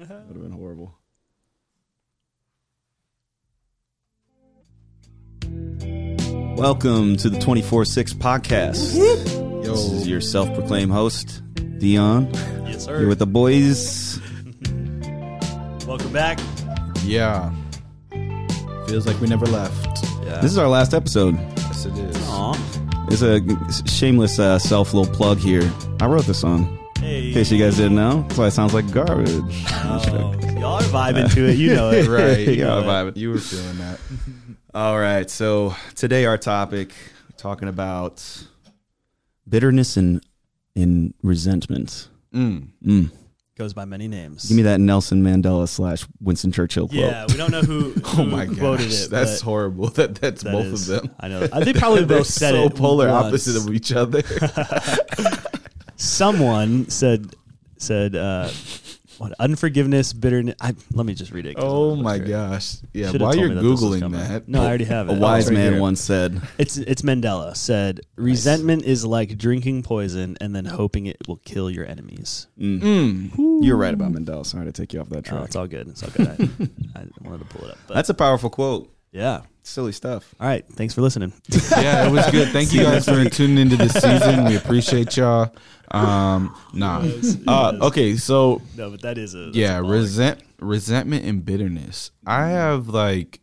Would have been horrible. Welcome to the 24 6 podcast. This is your self proclaimed host, Dion. Yes, sir. You're with the boys. Welcome back. Yeah. Feels like we never left. Yeah. This is our last episode. Yes, it is. Aw. It's a shameless uh, self little plug here. I wrote this song. Hey. In case you guys didn't know, that's why it sounds like garbage. Oh, y'all are vibing to it. You know it. Right. You You, know know it. you were feeling that. All right. So today our topic, talking about bitterness and in resentment. Mm. Mm. Goes by many names. Give me that Nelson Mandela slash Winston Churchill quote. Yeah, we don't know who, Oh my quoted gosh. it. That's horrible. That that's that both is- of them. I know. I think probably both said so it. polar once. opposite of each other. Someone said said uh, what unforgiveness, bitterness. I, let me just read it. oh my sure. gosh. Yeah, Should've while told you're that googling that. No, I already have it. A wise right man here. once said, It's it's Mandela said resentment is like drinking poison and then hoping it will kill your enemies. mm. Mm. "You're right about Mandela." Sorry to take you off that Oh, it's all good. It's all good. I, I wanted to pull it up. But That's a powerful quote. Yeah. Silly stuff. All right. Thanks for listening. Yeah, it was good. Thank you guys for tuning into this season. We appreciate y'all. Um, nah. Uh, okay, so No, but that is a yeah, symbolic. resent resentment and bitterness. I have like,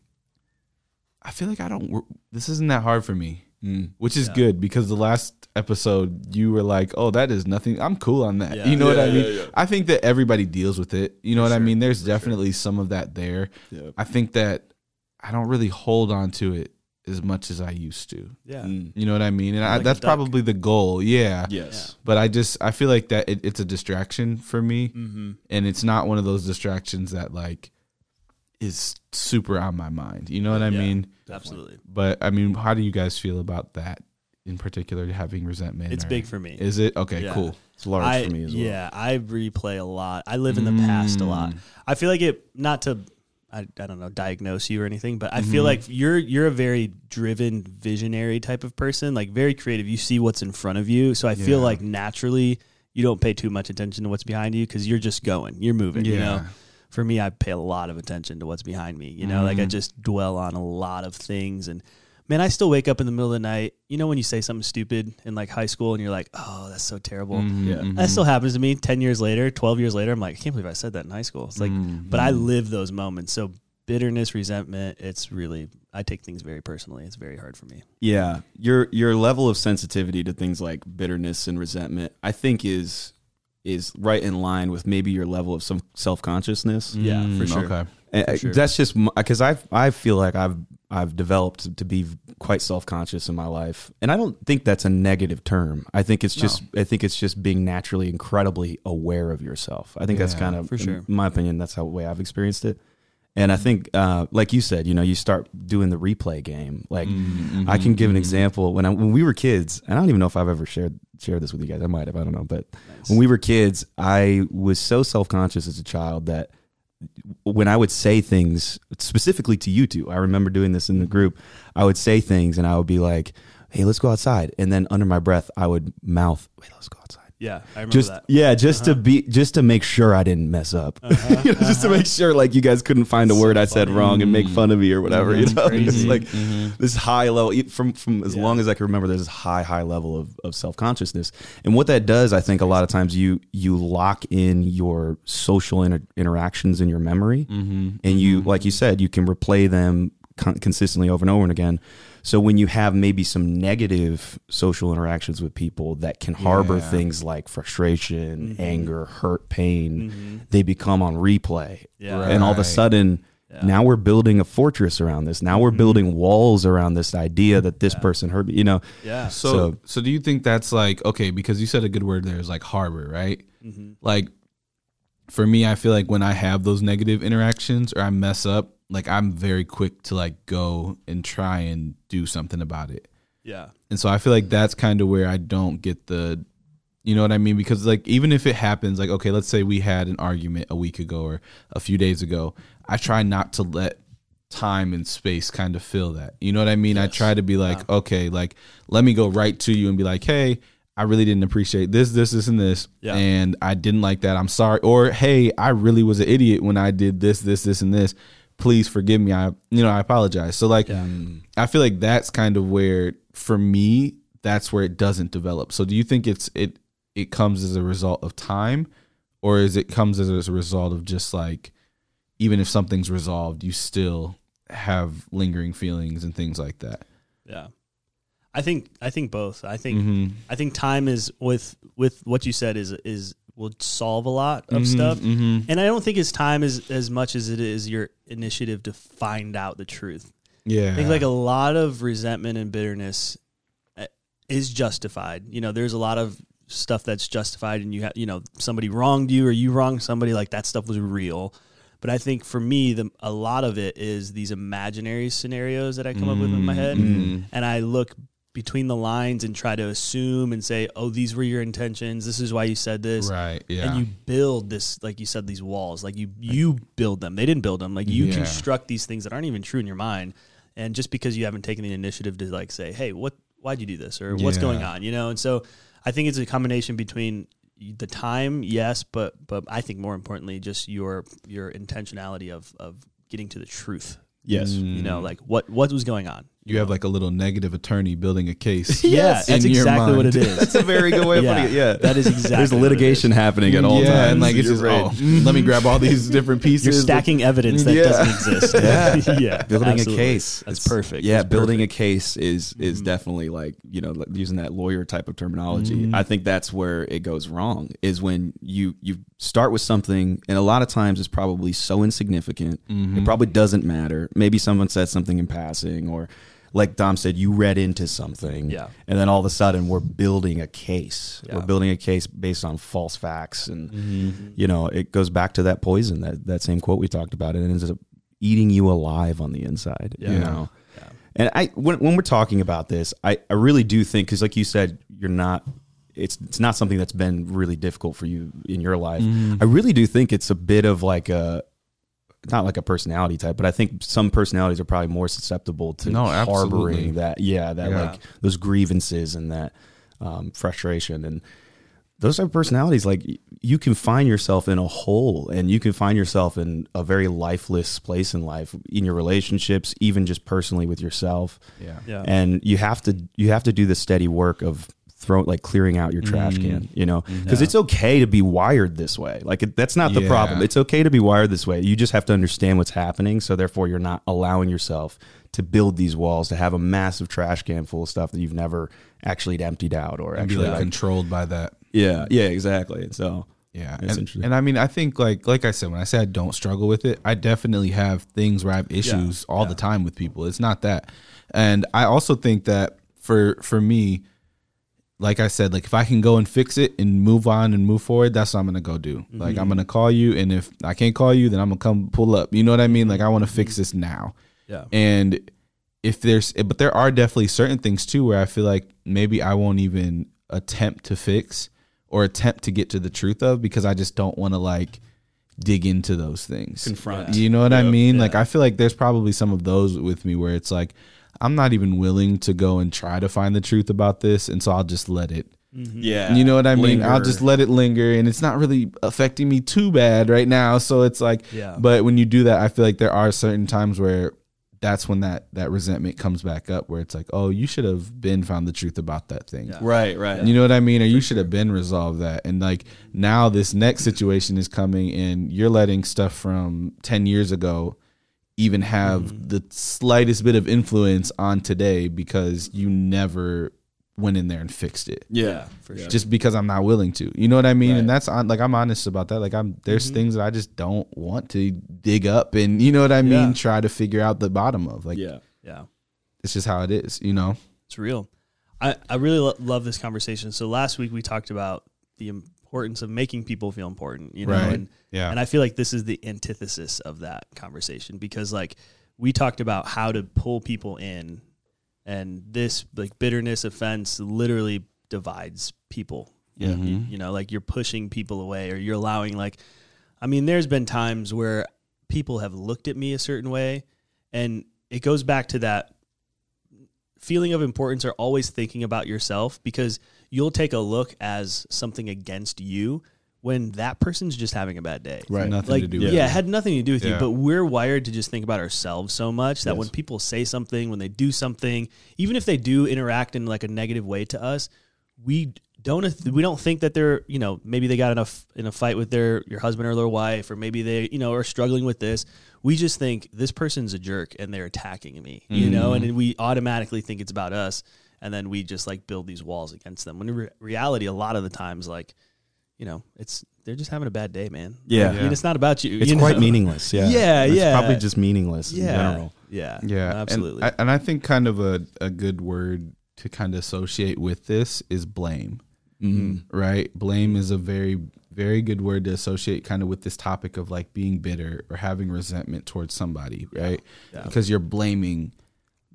I feel like I don't. This isn't that hard for me, Mm. which is Yeah. good because the last episode you were like, "Oh, that is nothing. I'm cool on that." Yeah. You know what I mean? yeah, yeah. I think that everybody deals with it. You know what I mean? There's definitely some of that there. Yeah. I think that I don't really hold on to it as much as I used to. Yeah. Mm. You know what I mean? And Like a that's probably the goal. Yeah. Yes. But I just I feel like that it, it's a distraction for me Mm-hmm. and it's not one of those distractions that like is super on my mind. You know what I Yeah. mean? Absolutely. But I mean, how do you guys feel about that in particular having resentment? It's or- big for me. Is it? Okay, Yeah. cool. It's large I, for me as well. Yeah, I replay a lot. I live in the past a lot. Mm. I feel like it not to I, I don't know diagnose you or anything, but I feel Mhm. like you're you're a very driven visionary type of person, like very creative. You see what's in front of you. So I feel like naturally you don't pay too much attention to what's behind you cuz you're just going. You're moving, you know. For me, I pay a lot of attention to what's behind me. You know, like I Mhm. just dwell on a lot of things and man, I still wake up in the middle of the night. You know when you say something stupid in like high school and you're like, "Oh, that's so terrible." Mhm, Yeah. mhm. That still happens to me 10 years later, 12 years later. I'm like, I can't believe I said that in high school. It's like, Mhm. but I live those moments. So bitterness, resentment, it's really, I take things very personally. It's very hard for me. Yeah, your your level of sensitivity to things like bitterness and resentment, I think, is is right in line with maybe your level of some self consciousness. Yeah, for Mm, sure. Okay. And, sure. uh, That's just because I I feel like I've I've developed to be quite self conscious in my life, and I don't think that's a negative term. I think it's just I think it's just being naturally incredibly aware of yourself. I think that's kind of for sure. in my opinion. That's how way I've experienced it, and I think uh, like you said, you know, you start doing the replay game. Like Mhm, I can give an mhm. example when I, when we were kids, and I don't even know if I've ever shared shared this with you guys. I might have, I don't know, but when we were kids, I was so self conscious as a child that when I would say things specifically to you two, I remember doing this in the group. I would say things, and I would be like, "Hey, let's go outside," and then under my breath, I would mouth, "Wait, let's go outside." Yeah, I remember Just that. yeah, just to Uh-huh. be, just to make sure I didn't mess up, Uh-huh, You know, just to make sure like you guys couldn't find a So word I said wrong and make fun of me or whatever. You know, crazy. it's like Mhm. this high level from from as Yeah. long as I can remember there's this high high level of, of self-consciousness and what that does I think a lot of times you you lock in your social inter- interactions in your memory Mhm. and you like you said you can replay them con- consistently over and over and again so when you have maybe some negative social interactions with people that can harbor Yeah. things like frustration Mhm. anger hurt pain Mhm. they become on replay Yeah. Right. and all of a sudden Yeah. now we're building a fortress around this. Now we're Mhm. building walls around this idea that this Yeah. person heard. You know, Yeah. So, So- so do you think that's like okay? Because you said a good word there is like harbor, right? Mhm. Like for me, I feel like when I have those negative interactions or I mess up, like I'm very quick to like go and try and do something about it. Yeah. And so I feel like that's kind of where I don't get the you know what I mean? Because like even if it happens, like okay, let's say we had an argument a week ago or a few days ago, I try not to let time and space kind of fill that. You know what I mean? I try to be like, okay, like let me go right to you and be like, hey, I really didn't appreciate this, this, this, and this, Yeah. and I didn't like that. I'm sorry. Or hey, I really was an idiot when I did this, this, this, and this. Please forgive me. I, you know, I apologize. So like, I feel like that's kind of where, for me, that's where it doesn't develop. So do you think it's it it comes as a result of time, or is it comes as a result of just like, even if something's resolved, you still have lingering feelings and things like that. Yeah. I think I think both. I think Mhm. I think time is with with what you said is is will solve a lot of stuff. mhm. And I don't think it's time as as much as it is your initiative to find out the truth. Yeah. I think like a lot of resentment and bitterness uh, is justified. You know, there's a lot of stuff that's justified, and you have you know somebody wronged you or you wronged somebody. Like that stuff was real. But I think for me, the a lot of it is these imaginary scenarios that I come up with in my head, Mm. and I look between the lines and try to assume and say, "Oh, these were your intentions. This is why you said this." right. Yeah. and you build this like you said these walls like you you build them they didn't build them like you Yeah. construct these things that aren't even true in your mind and just because you haven't taken the initiative to like say hey what why'd you do this or what's Yeah. going on you know and so i think it's a combination between the time yes but but i think more importantly just your your intentionality of of getting to the truth Yes. you know mm. like what what was going on you have like a little negative attorney building a case. yeah that's in your exactly what it is. That's a very good way of Yeah, putting it. Yeah, that is exactly There's what it litigation happening at all yeah, times. and like it's You're just right. oh, let me grab all these different pieces. you're stacking evidence that Yeah. doesn't exist Yeah. yeah building absolutely. a case. that's It's- perfect Yeah, That's building perfect. a case is is Mhm. definitely like you know like using that lawyer type of terminology. Mhm. I think that's where it goes wrong is when you you start with something and a lot of times it's probably so insignificant. Mhm. It probably doesn't matter. Maybe someone said something in passing or like Dom said, you read into something, Yeah. and then all of a sudden we're building a case. Yeah. We're building a case based on false facts, and Mhm. you know it goes back to that poison that that same quote we talked about, and it ends up eating you alive on the inside. You Yeah. know, Yeah. and I when when we're talking about this, I I really do think because like you said, you're not. It's it's not something that's been really difficult for you in your life. Mhm. I really do think it's a bit of like a not like a personality type, but I think some personalities are probably more susceptible to No, harboring that yeah, that Yeah. like those grievances and that um, frustration and those type of personalities like you can find yourself in a hole and you can find yourself in a very lifeless place in life in your relationships even just personally with yourself Yeah. Yeah. and you have to you have to do the steady work of throw like clearing out your trash Mhm. can you know because Yeah. it's okay to be wired this way like it, that's not the Yeah. problem it's okay to be wired this way you just have to understand what's happening so therefore you're not allowing yourself to build these walls to have a massive trash can full of stuff that you've never actually emptied out or actually like like, controlled by that. yeah yeah exactly so Yeah, and, interesting. and I mean, I think like like I said, when I say I don't struggle with it, I definitely have things where I have issues all yeah. the time with people. It's not that, and I also think that for for me, like I said, like if I can go and fix it and move on and move forward, that's what I'm gonna go do. Like I'm mm-hmm. gonna call you, and if I can't call you, then I'm gonna come pull up. You know what I mean? Like I want to fix mm-hmm. this now. Yeah. And if there's, eh, but there are definitely certain things too where I feel like maybe I won't even attempt to fix or attempt to get to the truth of because I just don't want to like dig into those things. Confront. You know what I mean? Like I feel like there's probably some of those with me where it's like I'm not even willing to go and try to find the truth about this, and so I'll just let it. yeah You know what I mean? I'll just let it linger, and it's not really affecting me too bad right now. So it's like, Yeah. But when you do that, I feel like there are certain times where that's when that that resentment comes back up, where it's like, oh, you should have been found the truth about that thing. Yeah. right right You know what I mean? Or you should have been resolved that. And like now this next situation is coming and you're letting stuff from 10 years ago even have Mm-hmm. the slightest bit of influence on today because you never went in there and fixed it. yeah for sure. Just because I'm not willing to. You know what I mean? And that's on like I'm honest about that. Like I'm there's Mhm. things that I just don't want to dig up and you know what I mean? Yeah. Try to figure out the bottom of. Like yeah yeah. it's just how it is, you know? It's real. I, I really lo- love this conversation. So last week we talked about the importance of making people feel important, you know, Right. and Yeah. and I feel like this is the antithesis of that conversation because like we talked about how to pull people in and this like bitterness offense literally divides people. You, Mhm. you, you know, like you're pushing people away or you're allowing like I mean there's been times where people have looked at me a certain way and it goes back to that feeling of importance or always thinking about yourself because you'll take a look as something against you when that person's just having a bad day. Right. Nothing Like to do yeah, with it it. had nothing to do with you, but we're wired to just think about ourselves so much that Yes. when people say something, when they do something, even if they do interact in like a negative way to us, we don't we don't think that they're you know maybe they got enough in a fight with their your husband or their wife or maybe they you know are struggling with this. We just think this person's a jerk and they're attacking me, you mm-hmm. know, and then we automatically think it's about us, and then we just like build these walls against them. When in re- reality, a lot of the times, like you know, it's they're just having a bad day, man. Yeah. I mean, it's not about you. It's you quite know? meaningless. Yeah. Yeah, It's yeah. probably just meaningless in Yeah, general. yeah, Yeah, and absolutely. I, and I think kind of a, a good word to kind of associate with this is blame, Mm-hmm. right? Blame is a very, very good word to associate kind of with this topic of like being bitter or having resentment towards somebody, right? Yeah. Because you're blaming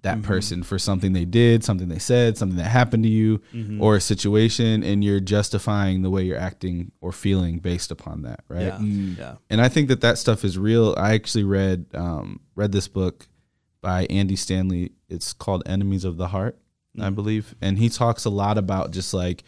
that person for something they did, something they said, something that happened to you, Mm-hmm. or a situation, and you're justifying the way you're acting or feeling based upon that, right? yeah, Mm. yeah. and I think that that stuff is real. I actually read um, read this book by Andy Stanley. It's called Enemies of the Heart, I Mm. believe, and he talks a lot about just like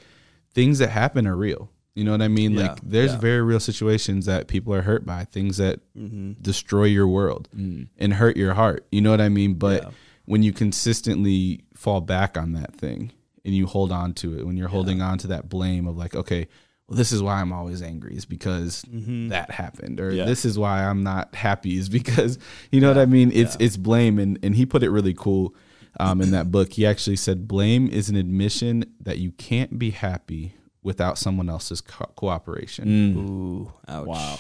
things that happen are real. You know what I mean? Yeah, Like there's yeah. very real situations that people are hurt by, things that Mm-hmm. destroy your world Mm. and hurt your heart. You know what I mean? But Yeah. When you consistently fall back on that thing and you hold on to it, when you're holding on to that blame of like, okay, well, this is why I'm always angry is because that happened, or Mm-hmm. Yeah. this is why I'm not happy is because you know what I mean. It's it's blame, and and he put it really cool um, in that book. He actually said blame is an admission that you can't be happy without someone else's co- cooperation. Mm. Ooh, ouch. Wow.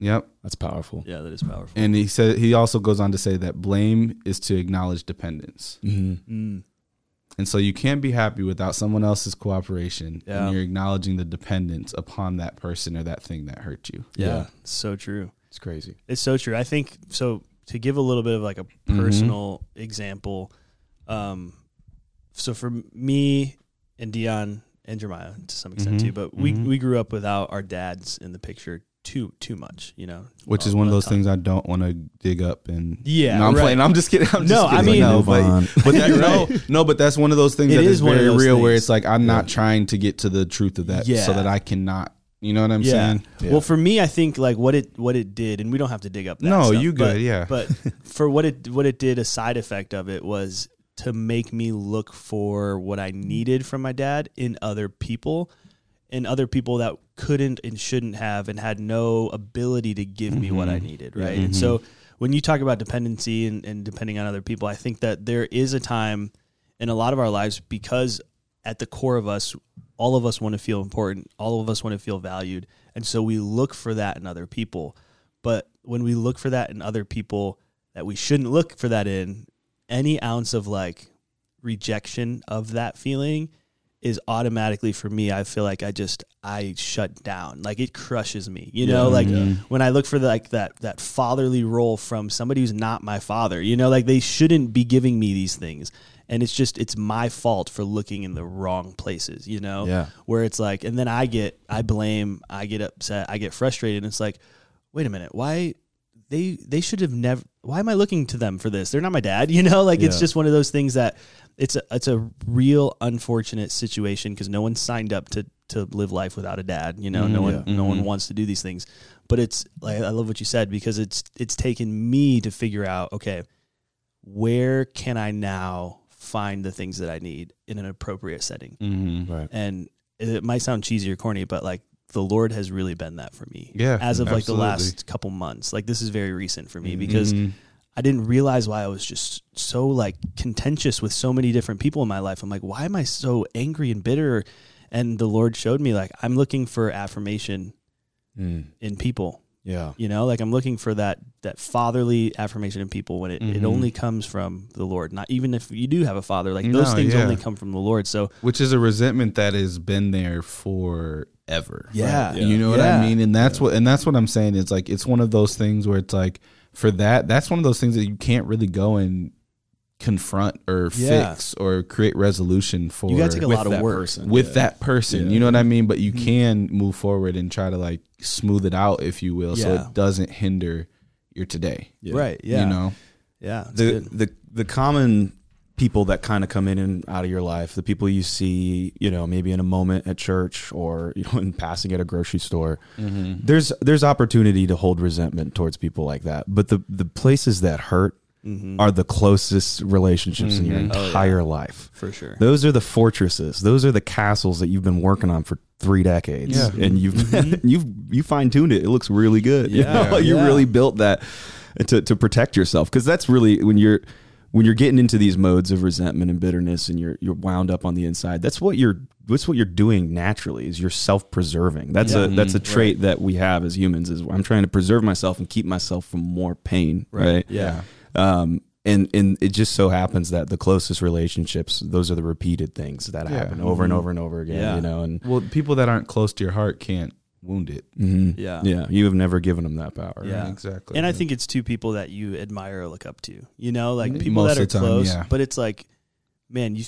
Yep. That's powerful. Yeah, that is powerful. And he said he also goes on to say that blame is to acknowledge dependence. Mm-hmm. Mm. And so you can't be happy without someone else's cooperation Yeah. and you're acknowledging the dependence upon that person or that thing that hurt you. Yeah, Yeah. so true. It's crazy. It's so true. I think so. To give a little bit of like a Mm-hmm. personal example, um, so for me and Dion and Jeremiah to some extent Mhm. too, but we Mhm. we grew up without our dads in the picture too too much, you know. Which is one of those time. things I don't want to dig up and Yeah, no, I'm right. playing. I'm just kidding. I'm just No, I mean- no, but, but that, You're no, no, but that's one of those things It that is is one very those real. Where it's like I'm not trying to get to the truth of that, Yeah. so that I cannot. You know what I'm yeah. saying? Yeah. Well, for me, I think like what it what it did, and we don't have to dig up. That No, stuff, you but- good, yeah. But for what it what it did, a side effect of it was to make me look for what I needed from my dad in other people, in other people that couldn't and shouldn't have, and had no ability to give me what I mm-hmm. needed. Right, and so mm-hmm. when you talk about dependency and, and depending on other people, I think that there is a time in a lot of our lives because at the core of us, all of us want to feel important. All of us want to feel valued. And so we look for that in other people. But when we look for that in other people that we shouldn't look for that in, any ounce of like rejection of that feeling is automatically for me I feel like I just I shut down. Like it crushes me. You know, like mm-hmm. when I look for the, like that that fatherly role from somebody who's not my father, you know, like they shouldn't be giving me these things. And it's just it's my fault for looking in the wrong places, you know? Yeah. Where it's like and then I get I blame, I get upset, I get frustrated and it's like, wait a minute, why they they should have never why am I looking to them for this? They're not my dad, you know? Like it's just one of those things that it's a it's a real unfortunate situation because no one signed up to to live life without a dad. You know, no one no one wants to do these things. But it's like I love what you said because it's it's taken me to figure out okay, where can I now find the things that I need in an appropriate setting? Mm-hmm. Right. And it might sound cheesy or corny, but like the Lord has really been that for me. Yeah, as of like the last couple months. Like this is very recent for me because Mhm. I didn't realize why I was just so like contentious with so many different people in my life. I'm like, why am I so angry and bitter? And the Lord showed me like I'm looking for affirmation Mm. in people. Yeah. You know, like I'm looking for that that fatherly affirmation in people when it, it Mhm. only comes from the Lord. Not even if you do have a father, like those things yeah. only come from the Lord. So which is a resentment that has been there forever. Yeah. Yeah. You know what Yeah. I mean? And that's what and that's what I'm saying. It's like it's one of those things where it's like for that, that's one of those things that you can't really go and confront or Yeah. fix or create resolution for you got to take a With lot of that work. person. with Yeah. that person. Yeah. You know what I mean? But you Mhm. can move forward and try to like smooth it out, if you will, so it doesn't hinder your today. Yeah. Right. Yeah. You know? Yeah. the good. the the common people that kind of come in and out of your life, the people you see, you know, maybe in a moment at church or you know in passing at a grocery store. Mm-hmm. There's there's opportunity to hold resentment towards people like that, but the the places that hurt Mm-hmm. are the closest relationships in your Mhm. Oh, yeah. entire life. for sure. Those are the fortresses. Those are the castles that you've been working on for three decades, Yeah. and you've you've you fine tuned it. It looks really good. You Yeah. know? you Yeah. really built that to to protect yourself because that's really when you're when you're getting into these modes of resentment and bitterness, and you're you're wound up on the inside. That's what you're that's what you're doing naturally. Is you're self preserving. That's Yeah. a that's a Mhm. trait that we have as humans. Is I'm trying to preserve myself and keep myself from more pain. Right. Yeah. Um, and and it just so happens that the closest relationships, those are the repeated things that Yeah. happen over and Mhm. over and over again. Yeah. You know, and Well, people that aren't close to your heart can't wound it. mhm. Yeah. yeah, you have never given them that power. Yeah. exactly. And I think it's two people that you admire or look up to. You know, like Mhm. people Most that are time, close, yeah. but it's like, man, you.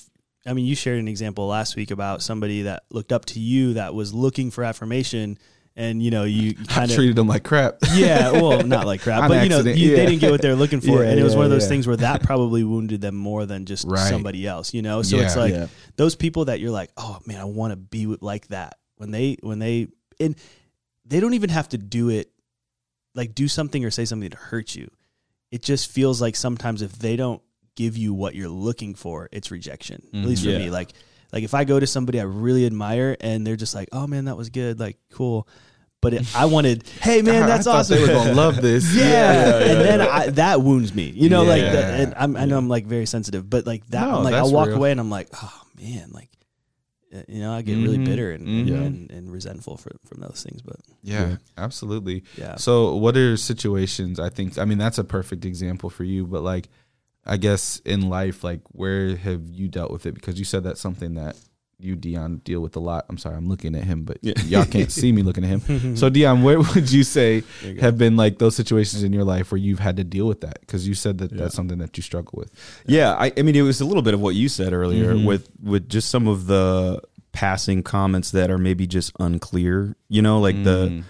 I mean, you shared an example last week about somebody that looked up to you that was looking for affirmation, and you know, you kind of treated them like crap. yeah, well, not like crap, but you know, you, yeah. they didn't get what they're looking for, Yeah, and it was yeah, one of those yeah. things where that probably wounded them more than just Right. somebody else, you know. So it's like Yeah. those people that you're like, oh man, I want to be like that when they when they and they don't even have to do it like do something or say something to hurt you. It just feels like sometimes if they don't give you what you're looking for, it's rejection. At least for mm-hmm. Yeah. me, like like if I go to somebody I really admire and they're just like, oh man, that was good, like cool. But it, I wanted, hey man, that's thought awesome. They were gonna love this. Yeah. and then I, that wounds me. You know, like, the, and I'm, I know I'm like very sensitive, but like that, No, I'm like, I'll walk real. away and I'm like, oh man, like, you know, I get really Mhm. bitter and, and, Mhm. and, and resentful for, from those things. But yeah, Yeah. absolutely. yeah, So, what are situations? I think. I mean, that's a perfect example for you. But like, I guess in life, like, where have you dealt with it? Because you said that's something that you, Dion, deal with a lot. I'm sorry, I'm looking at him, but Yeah. y'all can't see me looking at him. So, Dion, where would you say you have been like those situations in your life where you've had to deal with that? Because you said that Yeah. that's something that you struggle with. Yeah, I, I mean, it was a little bit of what you said earlier Mhm. with with just some of the passing comments that are maybe just unclear. You know, like the Mm.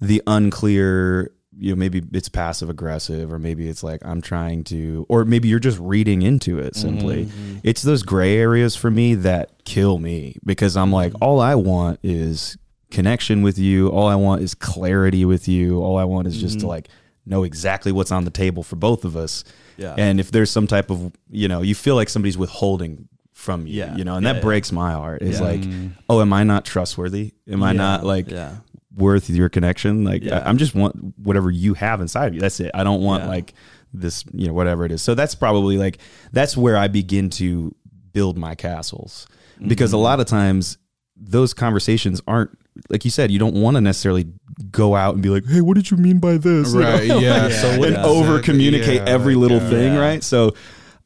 the unclear. You know, maybe it's passive aggressive, or maybe it's like I'm trying to, or maybe you're just reading into it simply. Mhm. It's those gray areas for me that kill me because I'm like, all I want is connection with you. All I want is clarity with you. All I want is just to Mhm. like know exactly what's on the table for both of us. yeah, And if there's some type of, you know, you feel like somebody's withholding from you, Yeah. you know, and Yeah, that yeah. breaks my heart. It's Yeah. like, Mm. oh, am I not trustworthy? Am I not like yeah, worth your connection? Like, Yeah. I, am just want whatever you have inside of you. That's it. I don't want Yeah. like this, you know, whatever it is. So that's probably like, that's where I begin to build my castles because Mm-hmm. a lot of times those conversations aren't, like you said, you don't want to necessarily go out and be like, hey, what did you mean by this? You Right. know? Yeah. Yeah. So and Yeah. over communicate Yeah, every little uh, thing, Yeah. right? So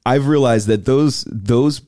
I've realized that those those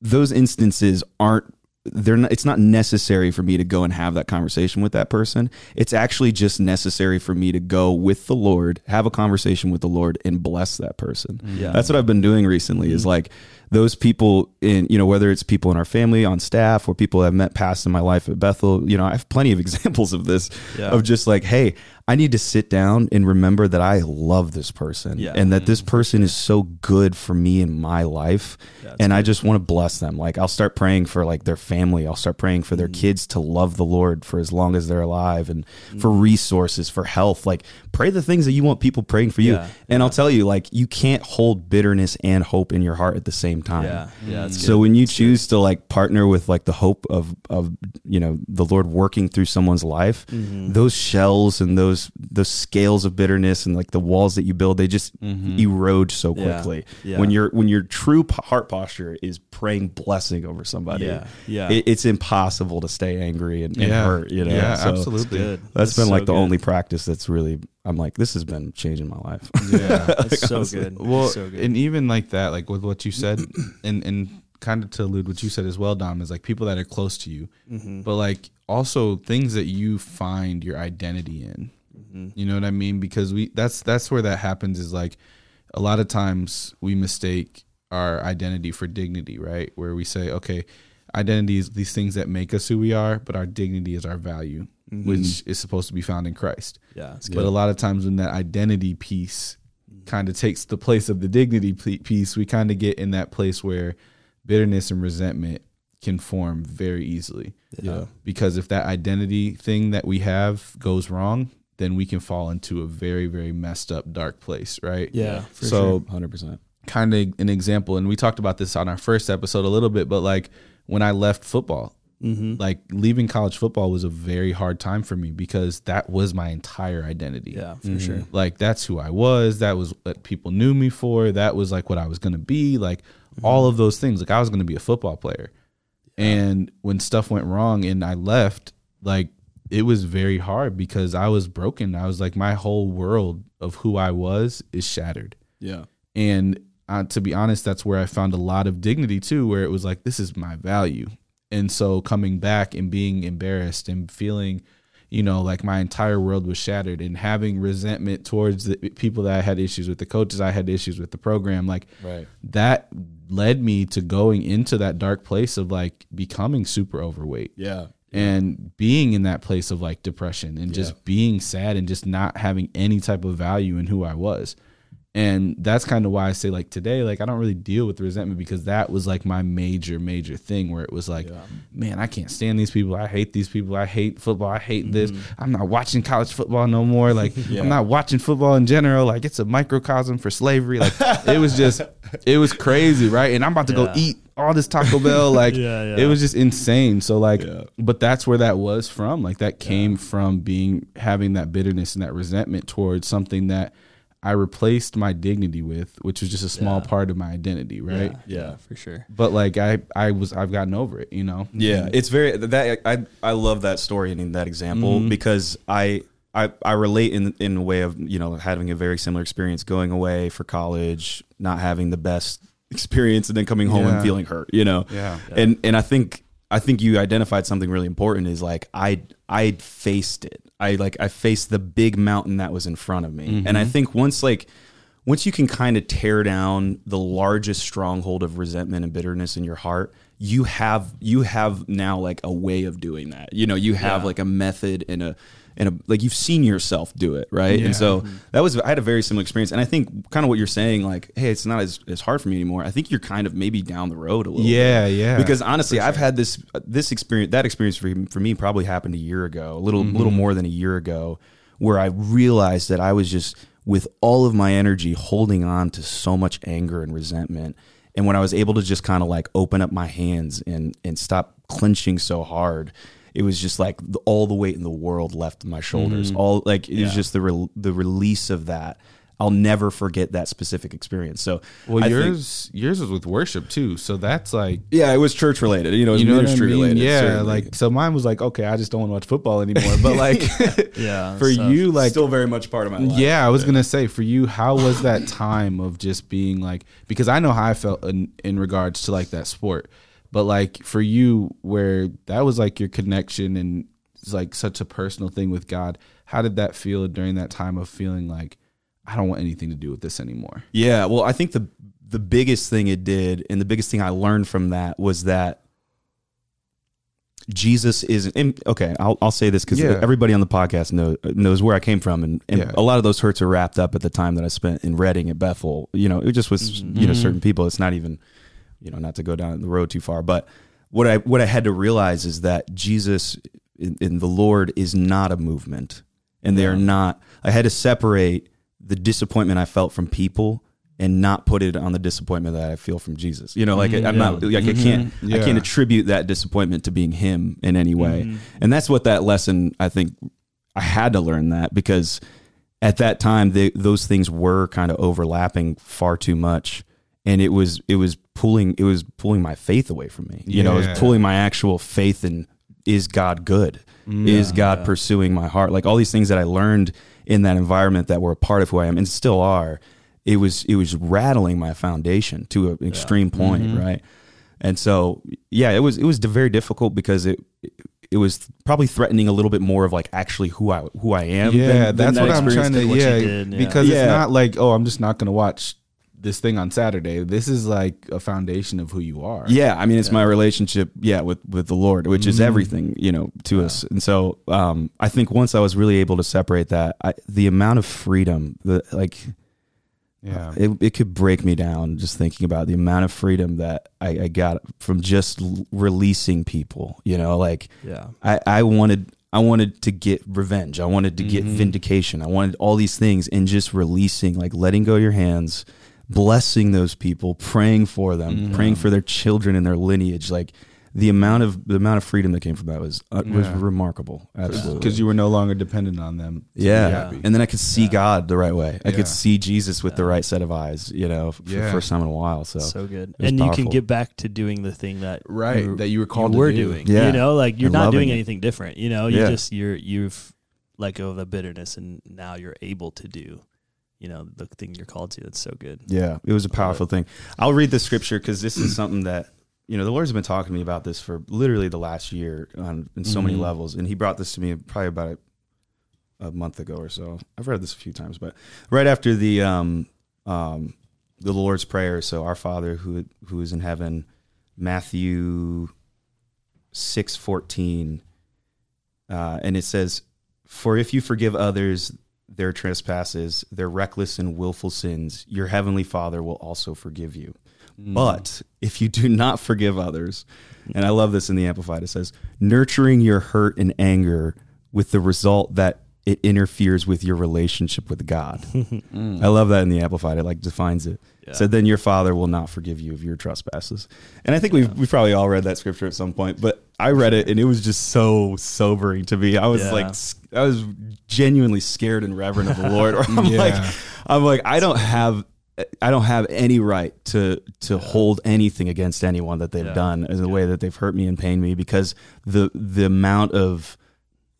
those instances aren't they're not, it's not necessary for me to go and have that conversation with that person. It's actually just necessary for me to go with the Lord, have a conversation with the Lord and bless that person. Yeah. That's what I've been doing recently is mm-hmm. like those people in, you know, whether it's people in our family, on staff, or people I've met past in my life at Bethel, you know, I have plenty of examples of this, Yeah. of just like, hey, I need to sit down and remember that I love this person Yeah. and that this person is so good for me in my life. Yeah, and I just want to bless them. Like I'll start praying for like their family. I'll start praying for their Mm. kids to love the Lord for as long as they're alive and for Mm. resources, for health. Like pray the things that you want people praying for you. And I'll tell you, like you can't hold bitterness and hope in your heart at the same time. yeah, yeah. That's So good. when you choose to like partner with like the hope of of you know the Lord working through someone's life, Mhm. those shells and those those scales of bitterness and like the walls that you build, they just Mhm. erode so quickly. Yeah. When your when your true heart posture is praying blessing over somebody, yeah, yeah, it, it's impossible to stay angry and, and Yeah. hurt. You know, Yeah, So absolutely. good. That's been so like the good. only practice that's really. I'm like, this has been changing my life. Yeah. That's so honestly. good. Well, so good. and even like that, like with what you said, and and kind of to allude what you said as well, Dom, is like people that are close to you, Mhm. but like also things that you find your identity in. Mhm. You know what I mean? Because we that's that's where that happens is like a lot of times we mistake our identity for dignity, right? Where we say, okay, identity is these things that make us who we are, but our dignity is our value, Mhm. which is supposed to be found in Christ. yeah, But a lot of times when that identity piece kind of takes the place of the dignity piece, we kind of get in that place where bitterness and resentment can form very easily. Yeah. Because if that identity thing that we have goes wrong, then we can fall into a very, very messed up, dark place, right? Yeah, for so Hundred percent. kind of an example, and we talked about this on our first episode a little bit, but like when I left football, Mm-hmm. like leaving college football was a very hard time for me because that was my entire identity. Yeah, for sure. Like that's who I was. That was what people knew me for. That was like what I was going to be. Like Mm-hmm. all of those things. Like I was going to be a football player. And when stuff went wrong and I left, like it was very hard because I was broken. I was like my whole world of who I was is shattered. Yeah. And uh, to be honest, that's where I found a lot of dignity too, where it was like, this is my value. And so coming back and being embarrassed and feeling, you know, like my entire world was shattered and having resentment towards the people that I had issues with, the coaches I had issues with, the program, like Right. that led me to going into that dark place of like becoming super overweight Yeah. and being in that place of like depression and just being sad and just not having any type of value in who I was. And that's kind of why I say like today, like I don't really deal with resentment because that was like my major, major thing where it was like, man, I can't stand these people. I hate these people. I hate football. I hate this. Mm-hmm. I'm not watching college football no more. Like I'm not watching football in general. Like it's a microcosm for slavery. Like it was just, it was crazy, right? And I'm about to go eat all this Taco Bell. Like Yeah, yeah. it was just insane. So like, Yeah. but that's where that was from. Like that came from being having that bitterness and that resentment towards something that I replaced my dignity with, which was just a small Yeah. part of my identity, right? Yeah, Yeah. for sure. But like I, I was, I've gotten over it, you know. Yeah, it's very that I I love that story and that example Mm-hmm. because I. I, I relate in in a way of you know having a very similar experience going away for college not having the best experience and then coming home and feeling hurt you know Yeah. and and I think I think you identified something really important is like I I faced it. I like I faced the big mountain that was in front of me. And I mm-hmm. think once like once you can kind of tear down the largest stronghold of resentment and bitterness in your heart you have you have now like a way of doing that. You know you have Yeah. like a method and a and a, like you've seen yourself do it right Yeah. and so that was i had a very similar experience and i think kind of what you're saying like hey it's not as, as hard for me anymore i think you're kind of maybe down the road a little Yeah, bit. yeah. because honestly i've had this this experience that experience for, for me probably happened a year ago a little Mm-hmm. little more than a year ago where i realized that i was just with all of my energy holding on to so much anger and resentment and when i was able to just kind of like open up my hands and and stop clenching so hard it was just like the, all the weight in the world left my shoulders Mm-hmm. all like it was just the re- the release of that i'll never forget that specific experience so Well, I think- yours, yours was with worship too. So that's like, yeah, it was church related. You know, it was you know what I ministry mean? related. Yeah. certainly. Like, so mine was like, okay, I just don't want to watch football anymore. But like, Yeah, for so- you, like, still very much part of my life. Yeah, I was gonna say for you, how was that time of just being like? Because I know how I felt in, in regards to like that sport, but like for you, where that was like your connection and it's like such a personal thing with God. How did that feel during that time of feeling like I don't want anything to do with this anymore? Yeah, well, I think the the biggest thing it did, and the biggest thing I learned from that was that Jesus is and okay. I'll I'll say this because Yeah. everybody on the podcast knows knows where I came from, and, and Yeah. a lot of those hurts are wrapped up at the time that I spent in Redding at Bethel. You know, it just was mm-hmm. you know certain mm-hmm. people. It's not even you know not to go down the road too far, but what I what I had to realize is that Jesus in, in the Lord is not a movement, and they are not. I had to separate the disappointment I felt from people and not put it on the disappointment that I feel from Jesus. You know, like mm-hmm. I'm not like I can't mm-hmm. I can't attribute that disappointment to being him in any way. Mm-hmm. And that's what that lesson I think I had to learn that because at that time they, those things were kind of overlapping far too much and it was it was pulling it was pulling my faith away from me. You know, it was pulling my actual faith in is God good? Mm. is God pursuing my heart? Like all these things that I learned in that environment that were a part of who I am and still are, it was it was rattling my foundation to an extreme point, mm-hmm. right? And so, yeah, it was it was very difficult because it it was probably threatening a little bit more of like actually who I who I am. Yeah, than- than that's that what I'm trying to. what Yeah, did, yeah. because Yeah. it's not like oh, I'm just not gonna watch this thing on Saturday. This is like a foundation of who you are. Yeah, I mean it's my relationship, yeah, with with the Lord, which Mm-hmm. is everything, you know, to us. And so, um, I think once I was really able to separate that, I, the amount of freedom, the like, Yeah. it, it could break me down just thinking about the amount of freedom that I, I got from just l- releasing people. You know, like Yeah. I, I wanted I wanted to get revenge. I wanted to get vindication. I wanted all these things and just releasing, like letting go of your hands, blessing those people, praying for them, praying for their children and their lineage. Like the amount of the amount of freedom that came from that was uh, was remarkable. Absolutely. Because you were no longer dependent on them. to be Yeah. happy. And then I could see God the right way. I Yeah. could see Jesus with the right set of eyes, you know, for the first time in a while. So, So good. was And you can get back to doing the thing that Right, you, that you were called you to were do. doing. Yeah. You know, like you're And not loving doing it. anything different. You know, you Yeah. just you're you've let go of the bitterness and now you're able to do, you know, the thing you're called to. That's so good. yeah, it was a powerful thing. I'll read the scripture because this is something that, you know, the Lord's been talking to me about this for literally the last year on, in so many Mhm. levels. And he brought this to me probably about a, a month ago or so. I've read this a few times, but right after the, um, um, the Lord's Prayer. So our Father who, who is in heaven, Matthew six fourteen, uh, and it says, "For if you forgive others their trespasses, their reckless and willful sins, your heavenly Father will also forgive you. Mm. But if you do not forgive others, and I love this in the Amplified, it says, nurturing your hurt and anger with the result that it interferes with your relationship with God. I love that in the Amplified. It like defines it. Yeah. So then your father will not forgive you of your trespasses. And I think we've we've probably all read that scripture at some point, but I read it and it was just so sobering to me. I was Yeah. like I was genuinely scared and reverent of the Lord. I'm Yeah. like I'm like I don't have I don't have any right to to hold anything against anyone that they've Yeah. done in the way that they've hurt me and pained me because the the amount of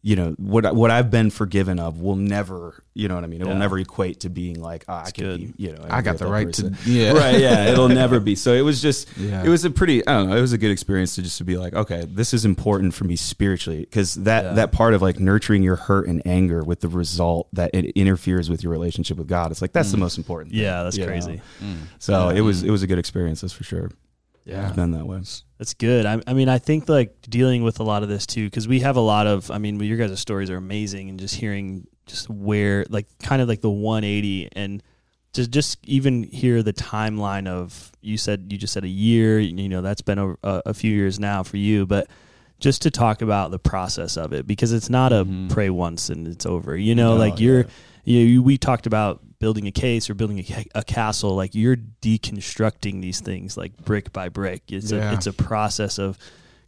you know what I- what I've been forgiven of will never you know what I mean it will never equate to being like ah, I can good. be you know I got the right person. to yeah right yeah it'll never be so it was just Yeah. it was a pretty I don't know it was a good experience to just to be like okay this is important for me spiritually because that Yeah. that part of like nurturing your hurt and anger with the result that it interferes with your relationship with God it's like that's the most important thing, Yeah, that's you know? crazy. so it was it was a good experience that's for sure Yeah. it's been that way That's good. I, I mean, I think like dealing with a lot of this too, because we have a lot of. I mean, your guys' stories are amazing, and just hearing just where like kind of like the 180 and just just even hear the timeline of you said you just said a year. You know, that's been a, a, a few years now for you, but just to talk about the process of it because it's not a Mhm. pray once and it's over. You know, No, like you're yeah. you, you we talked about building a case or building a, a castle like you're deconstructing these things like brick by brick it's Yeah. a it's a process of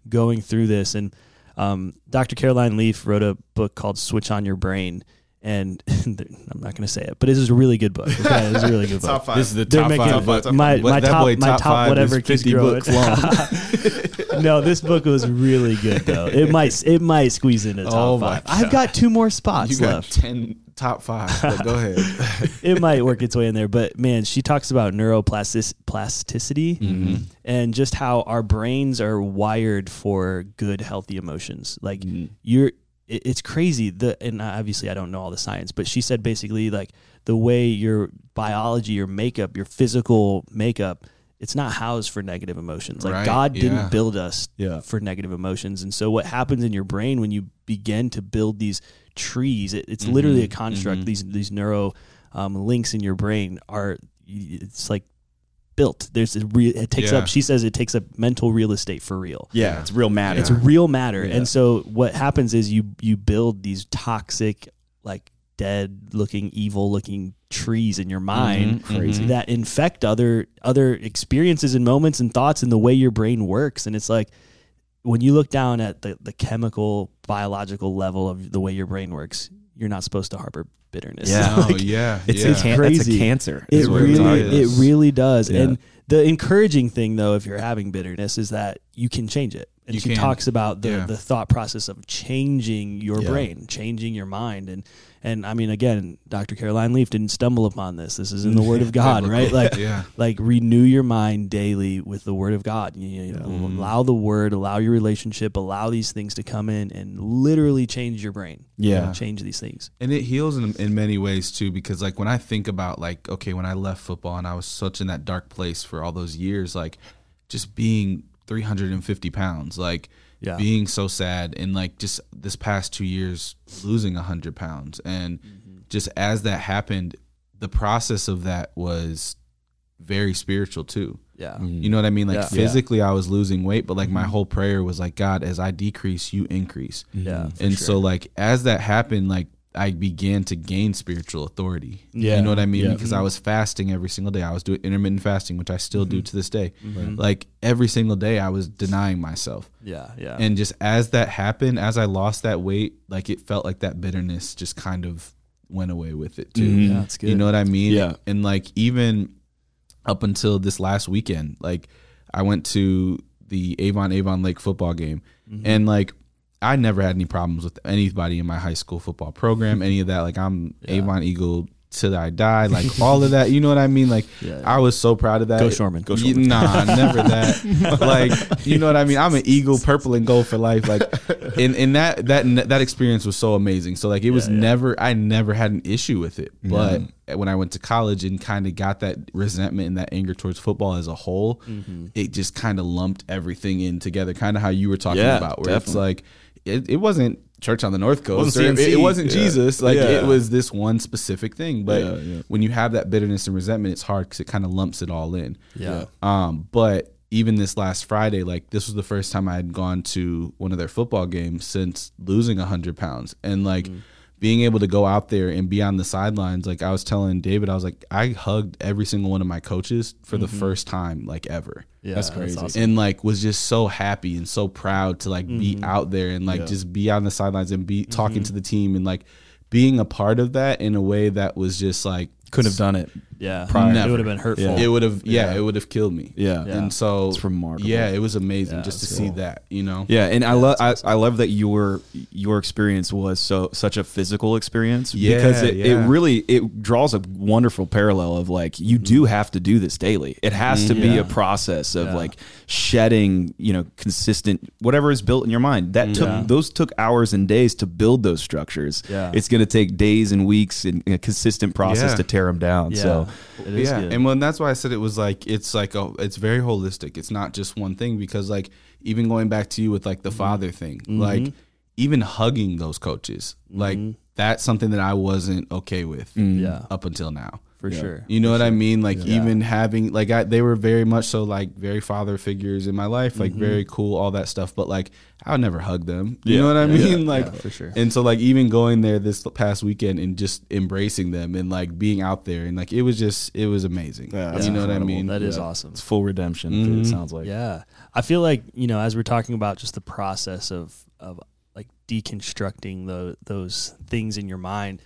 going through this and um, dr caroline leaf wrote a book called switch on your brain and i'm not going to say it but it is a really good book okay it's a really good book This is the They're top making five. it- book. my, What- my top, my top, five whatever is keeps 50 growing. no, this book was really good though. It might it might squeeze into top Oh five. I've got two more spots you got left. ten top five. But go ahead. it might work its way in there, but man, she talks about neuroplasticity Mm-hmm. and just how our brains are wired for good, healthy emotions. Like Mm-hmm. you're, it, it's crazy. The and obviously I don't know all the science, but she said basically like the way your biology, your makeup, your physical makeup. It's not housed for negative emotions. Like Right, God didn't yeah. build us Yeah. for negative emotions. And so what happens in your brain when you begin to build these trees, it, it's literally a construct. These these neuro um, links in your brain are it's like built. There's a re- it takes Yeah. up. She says it takes up mental real estate for real. yeah it's real matter It's real matter. Yeah. And so what happens is you you build these toxic like dead looking evil looking trees in your mind Mhm, Crazy. mhm. that infect other other experiences and moments and thoughts and the way your brain works and it's like when you look down at the, the chemical biological level of the way your brain works you're not supposed to harbor bitterness Yeah. Oh Like, yeah. it's, yeah. a can- crazy. it's a cancer it what really talking it is. really does Yeah. and the encouraging thing though if you're having bitterness is that you can change it and You she can. talks about the Yeah. the thought process of changing your Yeah. brain changing your mind and and I mean again Dr. Caroline Leaf didn't stumble upon this this is in the word of God right like yeah. like renew your mind daily with the word of God. You, you know, Mm-hmm. Allow the word, allow your relationship, allow these things to come in and literally change your brain. Yeah. Change these things. and it heals in, in many ways too because like when i think about like okay when i left football and i was such in that dark place for all those years like just being 350 pounds like Yeah. being so sad and like just this past two years losing 100 pounds and mm-hmm. just as that happened the process of that was very spiritual too. Yeah. Mm. You know what I mean? Like Yeah. physically, I was losing weight, but like my mm-hmm. whole prayer was like, God, as I decrease, you increase. Yeah. Mm. and sure. so, like, as that happened, like, I began to gain spiritual authority. Yeah. You know what I mean? Yeah. Because I was fasting every single day. I was doing intermittent fasting, which I still do to this day. Mhm. Like, every single day, I was denying myself. yeah. Yeah. And just as that happened, as I lost that weight, like, it felt like that bitterness just kind of went away with it too. Mhm. yeah. That's good. You know what I mean? Yeah. And like even up until this last weekend, like I went to the Avon Avon Lake football game, Mm-hmm. and like I never had any problems with anybody in my high school football program, any of that. Like I'm Yeah. Avon Eagle till I die, like all of that. You know what I mean? Like Yeah. I was so proud of that. Go Shorman. Go Shorman. Nah, never that. like you know what I mean? I'm an Eagle, purple and gold for life. Like, and and that that that experience was so amazing. So like it was never I never had an issue with it, but when I went to college and kind of got that resentment and that anger towards football as a whole, Mm-hmm. it just kind of lumped everything in together. Kind of how you were talking Yeah, about, where it's like it, it wasn't church on the north coast Wasn't it, it wasn't Yeah. jesus like Yeah. it was this one specific thing but Yeah, yeah. when you have that bitterness and resentment it's hard because it kind of lumps it all in Yeah. um, but even this last Friday, like this was the first time I had gone to one of their football games since losing hundred pounds, and like being able to go out there and be on the sidelines. Like I was telling David, I was like, I hugged every single one of my coaches for the first time, like ever, Yeah. That's crazy. awesome. and like was just so happy and so proud to like be mm-hmm. out there and like Yeah. just be on the sidelines and be talking mm-hmm. to the team and like being a part of that in a way that was just like Couldn't have done it. Yeah. Prior. It would have been hurtful. Yeah. it would have yeah, Yeah. it would have killed me Yeah. Yeah. and so It's remarkable. yeah it was amazing Yeah, just to that's see that you know Yeah, and I love I, I love that your your experience was so such a physical experience Yeah, because it, yeah. it really it draws a wonderful parallel of like you do mm-hmm. have to do this daily. It has to be Yeah. a process of Yeah. like shedding, you know, consistent whatever is built in your mind. That took Yeah. those took hours and days to build those structures. Yeah. It's going to take days and weeks and a consistent process Yeah. to tear them down. Yeah. So it is yeah good. and when that's why i said it was like it's like a it's very holistic it's not just one thing because like even going back to you with like the Mm-hmm. father thing like even hugging those coaches like that's something that i wasn't okay with Mm-hmm. Yeah. up until now for sure. you know what I mean? Like Yeah. even having like I, they were very much so like very father figures in my life, like very cool, all that stuff. But like I would never hug them. You Yeah. know what I Yeah. mean? Like Yeah, for sure. And so like even going there this past weekend and just embracing them and like being out there and like it was just it was amazing. Yeah, that's you know what I mean? That is Yeah. awesome. it's full redemption. Mhm. It sounds like. Yeah. I feel like, you know, as we're talking about just the process of of like deconstructing the those things in your mind,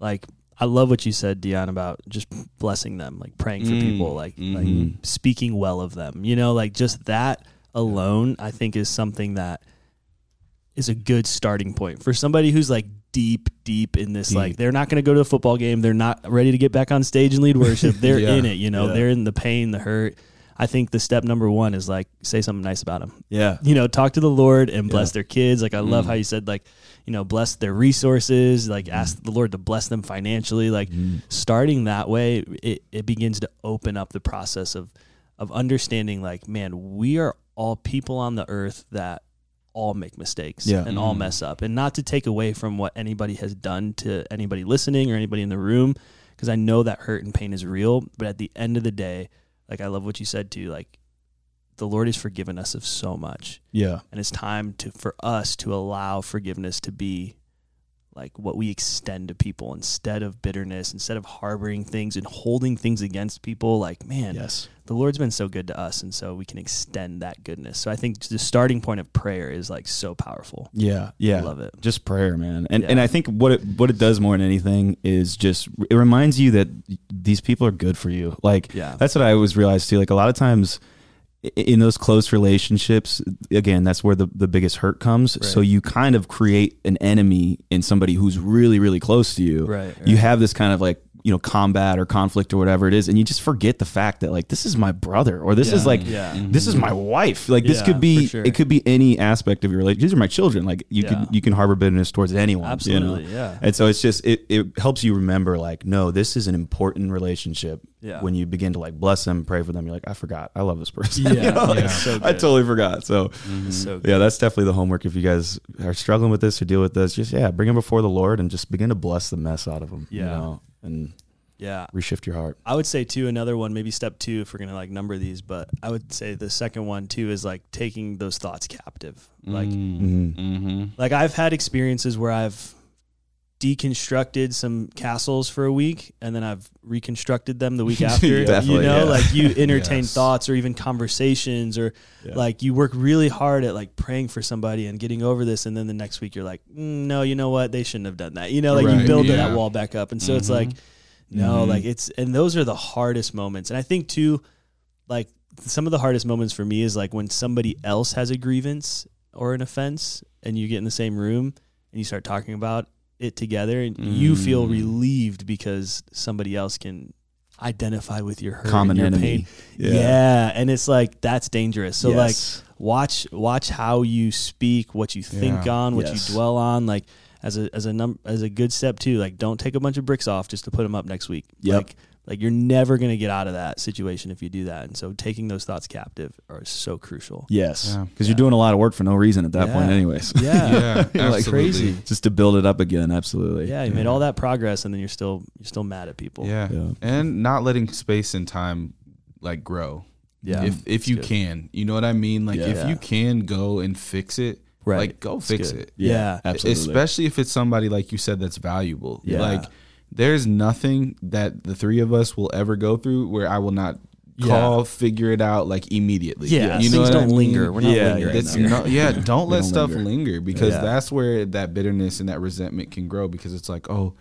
like I love what you said, Dion, about just blessing them, like praying for Mm. people, like Mhm. like speaking well of them. You know, like just that alone I think is something that is a good starting point for somebody who's like deep, deep in this. Like they're not going to go to a football game. They're not ready to get back on stage and lead worship. They're Yeah. in it. You know, Yeah. they're in the pain, the hurt. I think the step number one is like say something nice about them. Yeah. You know, talk to the Lord and bless Yeah. their kids. Like I love Mm. how you said like, you know, bless their resources. Like ask the Lord to bless them financially. Like starting that way, it, it begins to open up the process of of understanding. Like, man, we are all people on the earth that all make mistakes Yeah. and all Mhm. mess up, and not to take away from what anybody has done to anybody listening or anybody in the room, because I know that hurt and pain is real. But at the end of the day, like I love what you said too. Like the Lord has forgiven us of so much, Yeah. and it's time to for us to allow forgiveness to be like what we extend to people instead of bitterness, instead of harboring things and holding things against people. Like man, Yes. the Lord's been so good to us, and so we can extend that goodness. So I think the starting point of prayer is like so powerful. Yeah. Yeah. I love it. just prayer man and Yeah. and i think what it what it does more than anything is just it reminds you that these people are good for you like Yeah. that's what i always realized too like a lot of times in those close relationships again that's where the, the biggest hurt comes. Right. so you kind of create an enemy in somebody who's really really close to you. Right, you have this kind of like you know combat or conflict or whatever it is and you just forget the fact that like this is my brother or this is like Yeah. this is my wife like this Yeah, could be sure. it could be any aspect of your relationship these are my children like you Yeah. can you can harbor bitterness towards anyone you Absolutely, know? yeah. and so it's just it, it helps you remember like no this is an important relationship Yeah. when you begin to like bless them pray for them you're like i forgot i love this person Yeah, You know, like, yeah. So i totally forgot so So yeah that's definitely the homework if you guys are struggling with this or deal with this just yeah bring them before the lord and just begin to bless the mess out of them you Yeah. know and Yeah. reshift your heart. I would say too another one, maybe step two if we're gonna like number these, but I would say the second one too is like taking those thoughts captive. Like Mhm. Mm-hmm. like I've had experiences where I've deconstructed some castles for a week and then I've reconstructed them the week after. you know, yeah. like you entertain Yes. thoughts or even conversations or Yeah. like you work really hard at like praying for somebody and getting over this and then the next week you're like, mm, no, you know what? They shouldn't have done that. You know, like you build yeah. that wall back up. And so it's Mhm. like, no, Mhm. like it's and those are the hardest moments. And I think too, like some of the hardest moments for me is like when somebody else has a grievance or an offense and you get in the same room and you start talking about it together and you feel Mm. relieved because somebody else can identify with your hurt Common and your enemy. pain. Yeah. and it's like that's dangerous. So like watch watch how you speak, what you think Yeah. on, what Yes. you dwell on. Like as a as a num as a good step too. Like don't take a bunch of bricks off just to put them up next week. Yep. Like like you're never gonna get out of that situation if you do that. And so taking those thoughts captive are so crucial. Yes, Yeah. because you're doing a lot of work for no reason at that Yeah. point, anyways. Yeah. Yeah, Like crazy. Just to build it up again, absolutely. Yeah, you made all that progress and then you're still you're still mad at people. Yeah. Yeah. and not letting space and time like grow. Yeah. if if you good. can, you know what I mean. Like Yeah. if you can go and fix it, Right. like go It's fix good. it. Yeah. absolutely. Especially if it's somebody like you said that's valuable. Yeah. Like there's nothing that the three of us will ever go through where I will not Yeah. call, figure it out like immediately. Yeah, you know things what I don't mean? linger. We're not Yeah, lingering. No, yeah, don't let don't stuff linger. linger, because Yeah. that's where that bitterness and that resentment can grow because it's like, oh,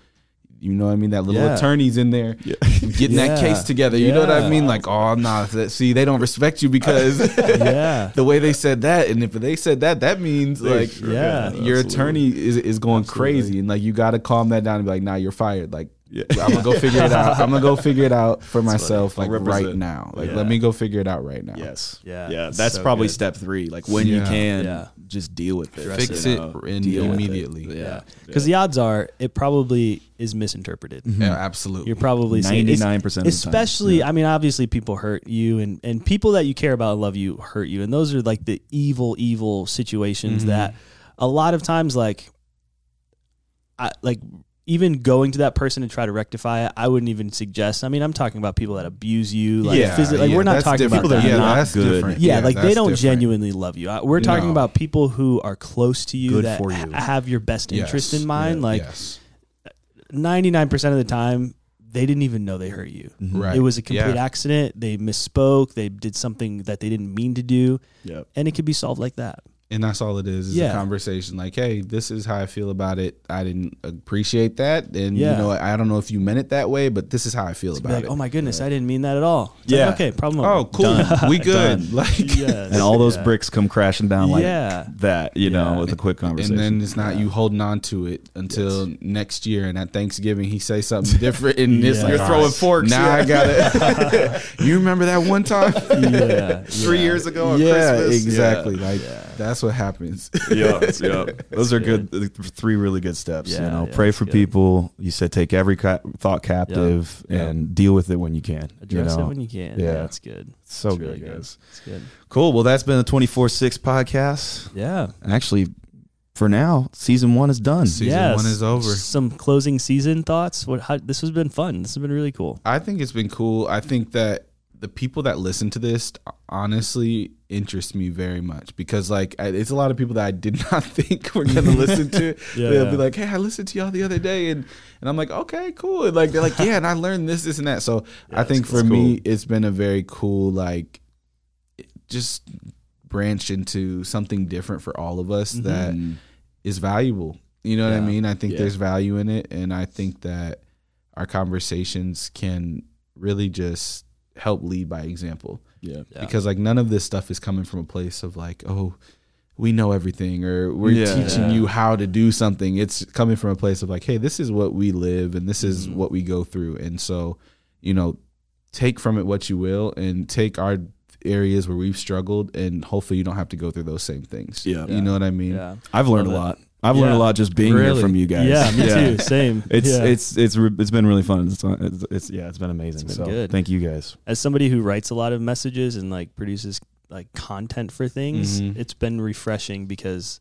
you know what I mean? That little Yeah. attorney's in there getting Yeah. that case together. You know what I mean? Like, oh, nah, that- see, they don't respect you because yeah. the way they said that. And if they said that, that means like Yeah. your Absolutely. attorney is, is going Absolutely. crazy. And like, you got to calm that down and be like, nah, you're fired. Like, Yeah. I'm gonna go figure it out. I'm gonna go figure it out for myself, like I'll right now. Like, Yeah. let me go figure it out right now. Yes. Yeah. Yeah. That's so probably good. step three. Like when you can, Yeah. Just deal with it. Fix you it know, and deal with it. immediately. Yeah. Because the odds are it probably is misinterpreted. Yeah, absolutely. You're probably 99% of the time. especially Yeah. I mean obviously people hurt you and and people that you care about and love you hurt you and those are like the evil evil situations Mhm. that a lot of times like I like even going to that person to try to rectify it I wouldn't even suggest I mean I'm talking about people that abuse you like yeah, physically like yeah, we're not talking different. about that yeah, Not that's good. different. yeah, like they don't different. genuinely love you. We're talking No. about people who are close to you Good that for ha- have your best interest Yes. in mind. Yeah, like yes. 99% of the time, they didn't even know they hurt you. Mhm. Right. It was a complete Yeah. accident. They misspoke. They did something that they didn't mean to do, Yep. and it could be solved like that. And that's all it is, is Yeah. a conversation like, hey, this is how I feel about it. I didn't appreciate that. And, Yeah. you know, I don't know if you meant it that way, but this is how I feel Be about like, it. oh my goodness, I didn't mean that at all. It's Yeah. like, okay, problem. Oh, cool. Done. We good. Like, Yes. And all those Yeah. bricks come crashing down like Yeah. that, you know, with a quick conversation. and then it's not you holding on to it until next year. And at Thanksgiving, he say something different. And it's Yeah. like, You're throwing forks, Now I got it. you remember that one time? yeah, three yeah. years ago on yeah, Christmas. exactly. Like, Yeah. That's what happens. yeah, yeah. Those are good. Three really good steps. you know, yeah, pray for good. people. You said take every ca- thought captive Yeah. and deal with it when you can. Address you know? it when you can. Yeah. Yeah, that's good. so It's good, really good. guys. It's good. Cool. Well, that's been the twenty four six podcast. Yeah. Actually, for now, season one is done. Season Yes. one is over. Some closing season thoughts. What? How, this has been fun. This has been really cool. I think it's been cool. I think that the people that listen to this honestly interest me very much because like I, it's a lot of people that I did not think were going to listen to. it. Yeah, They'll yeah. be like, "Hey, I listened to y'all the other day," and and I'm like, "Okay, cool." And like they're like, "Yeah," and I learned this, this, and that. So I think for cool. me, it's been a very cool like just branch into something different for all of us that Mm. is valuable. You know what I mean? I think Yeah. there's value in it, and I think that our conversations can really just help lead by example. Yeah. Yeah. Because like none of this stuff is coming from a place of like, oh, we know everything or we're Yeah. teaching Yeah. you how to do something. It's coming from a place of like, hey, this is what we live and this is Mhm. what we go through. And so, you know, take from it what you will and take our areas where we've struggled and hopefully you don't have to go through those same things. Yeah. You know what I mean? Yeah. I've learned a Love it. lot. I've learned a lot just being Really? here from you guys. Yeah, me too. Same. It's Yeah. it's it's it's been really fun. It's it's, it's yeah, it's been amazing. It's been so good. thank you guys. as somebody who writes a lot of messages and like produces like content for things, Mhm. it's been refreshing because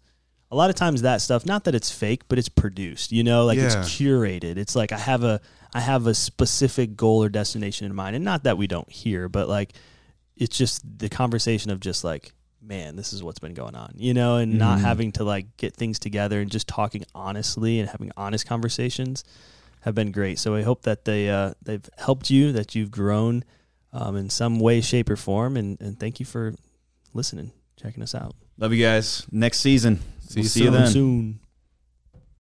a lot of times that stuff, not that it's fake, but it's produced. You know, like it's curated. It's like I have a I have a specific goal or destination in mind, and not that we don't hear, but like it's just the conversation of just like man this is what's been going on you know and not Mhm. having to like get things together and just talking honestly and having honest conversations have been great so i hope that they uh, they've helped you that you've grown um, in some way shape or form and, and thank you for listening checking us out Love you guys. Next season. See We'll you see you then. soon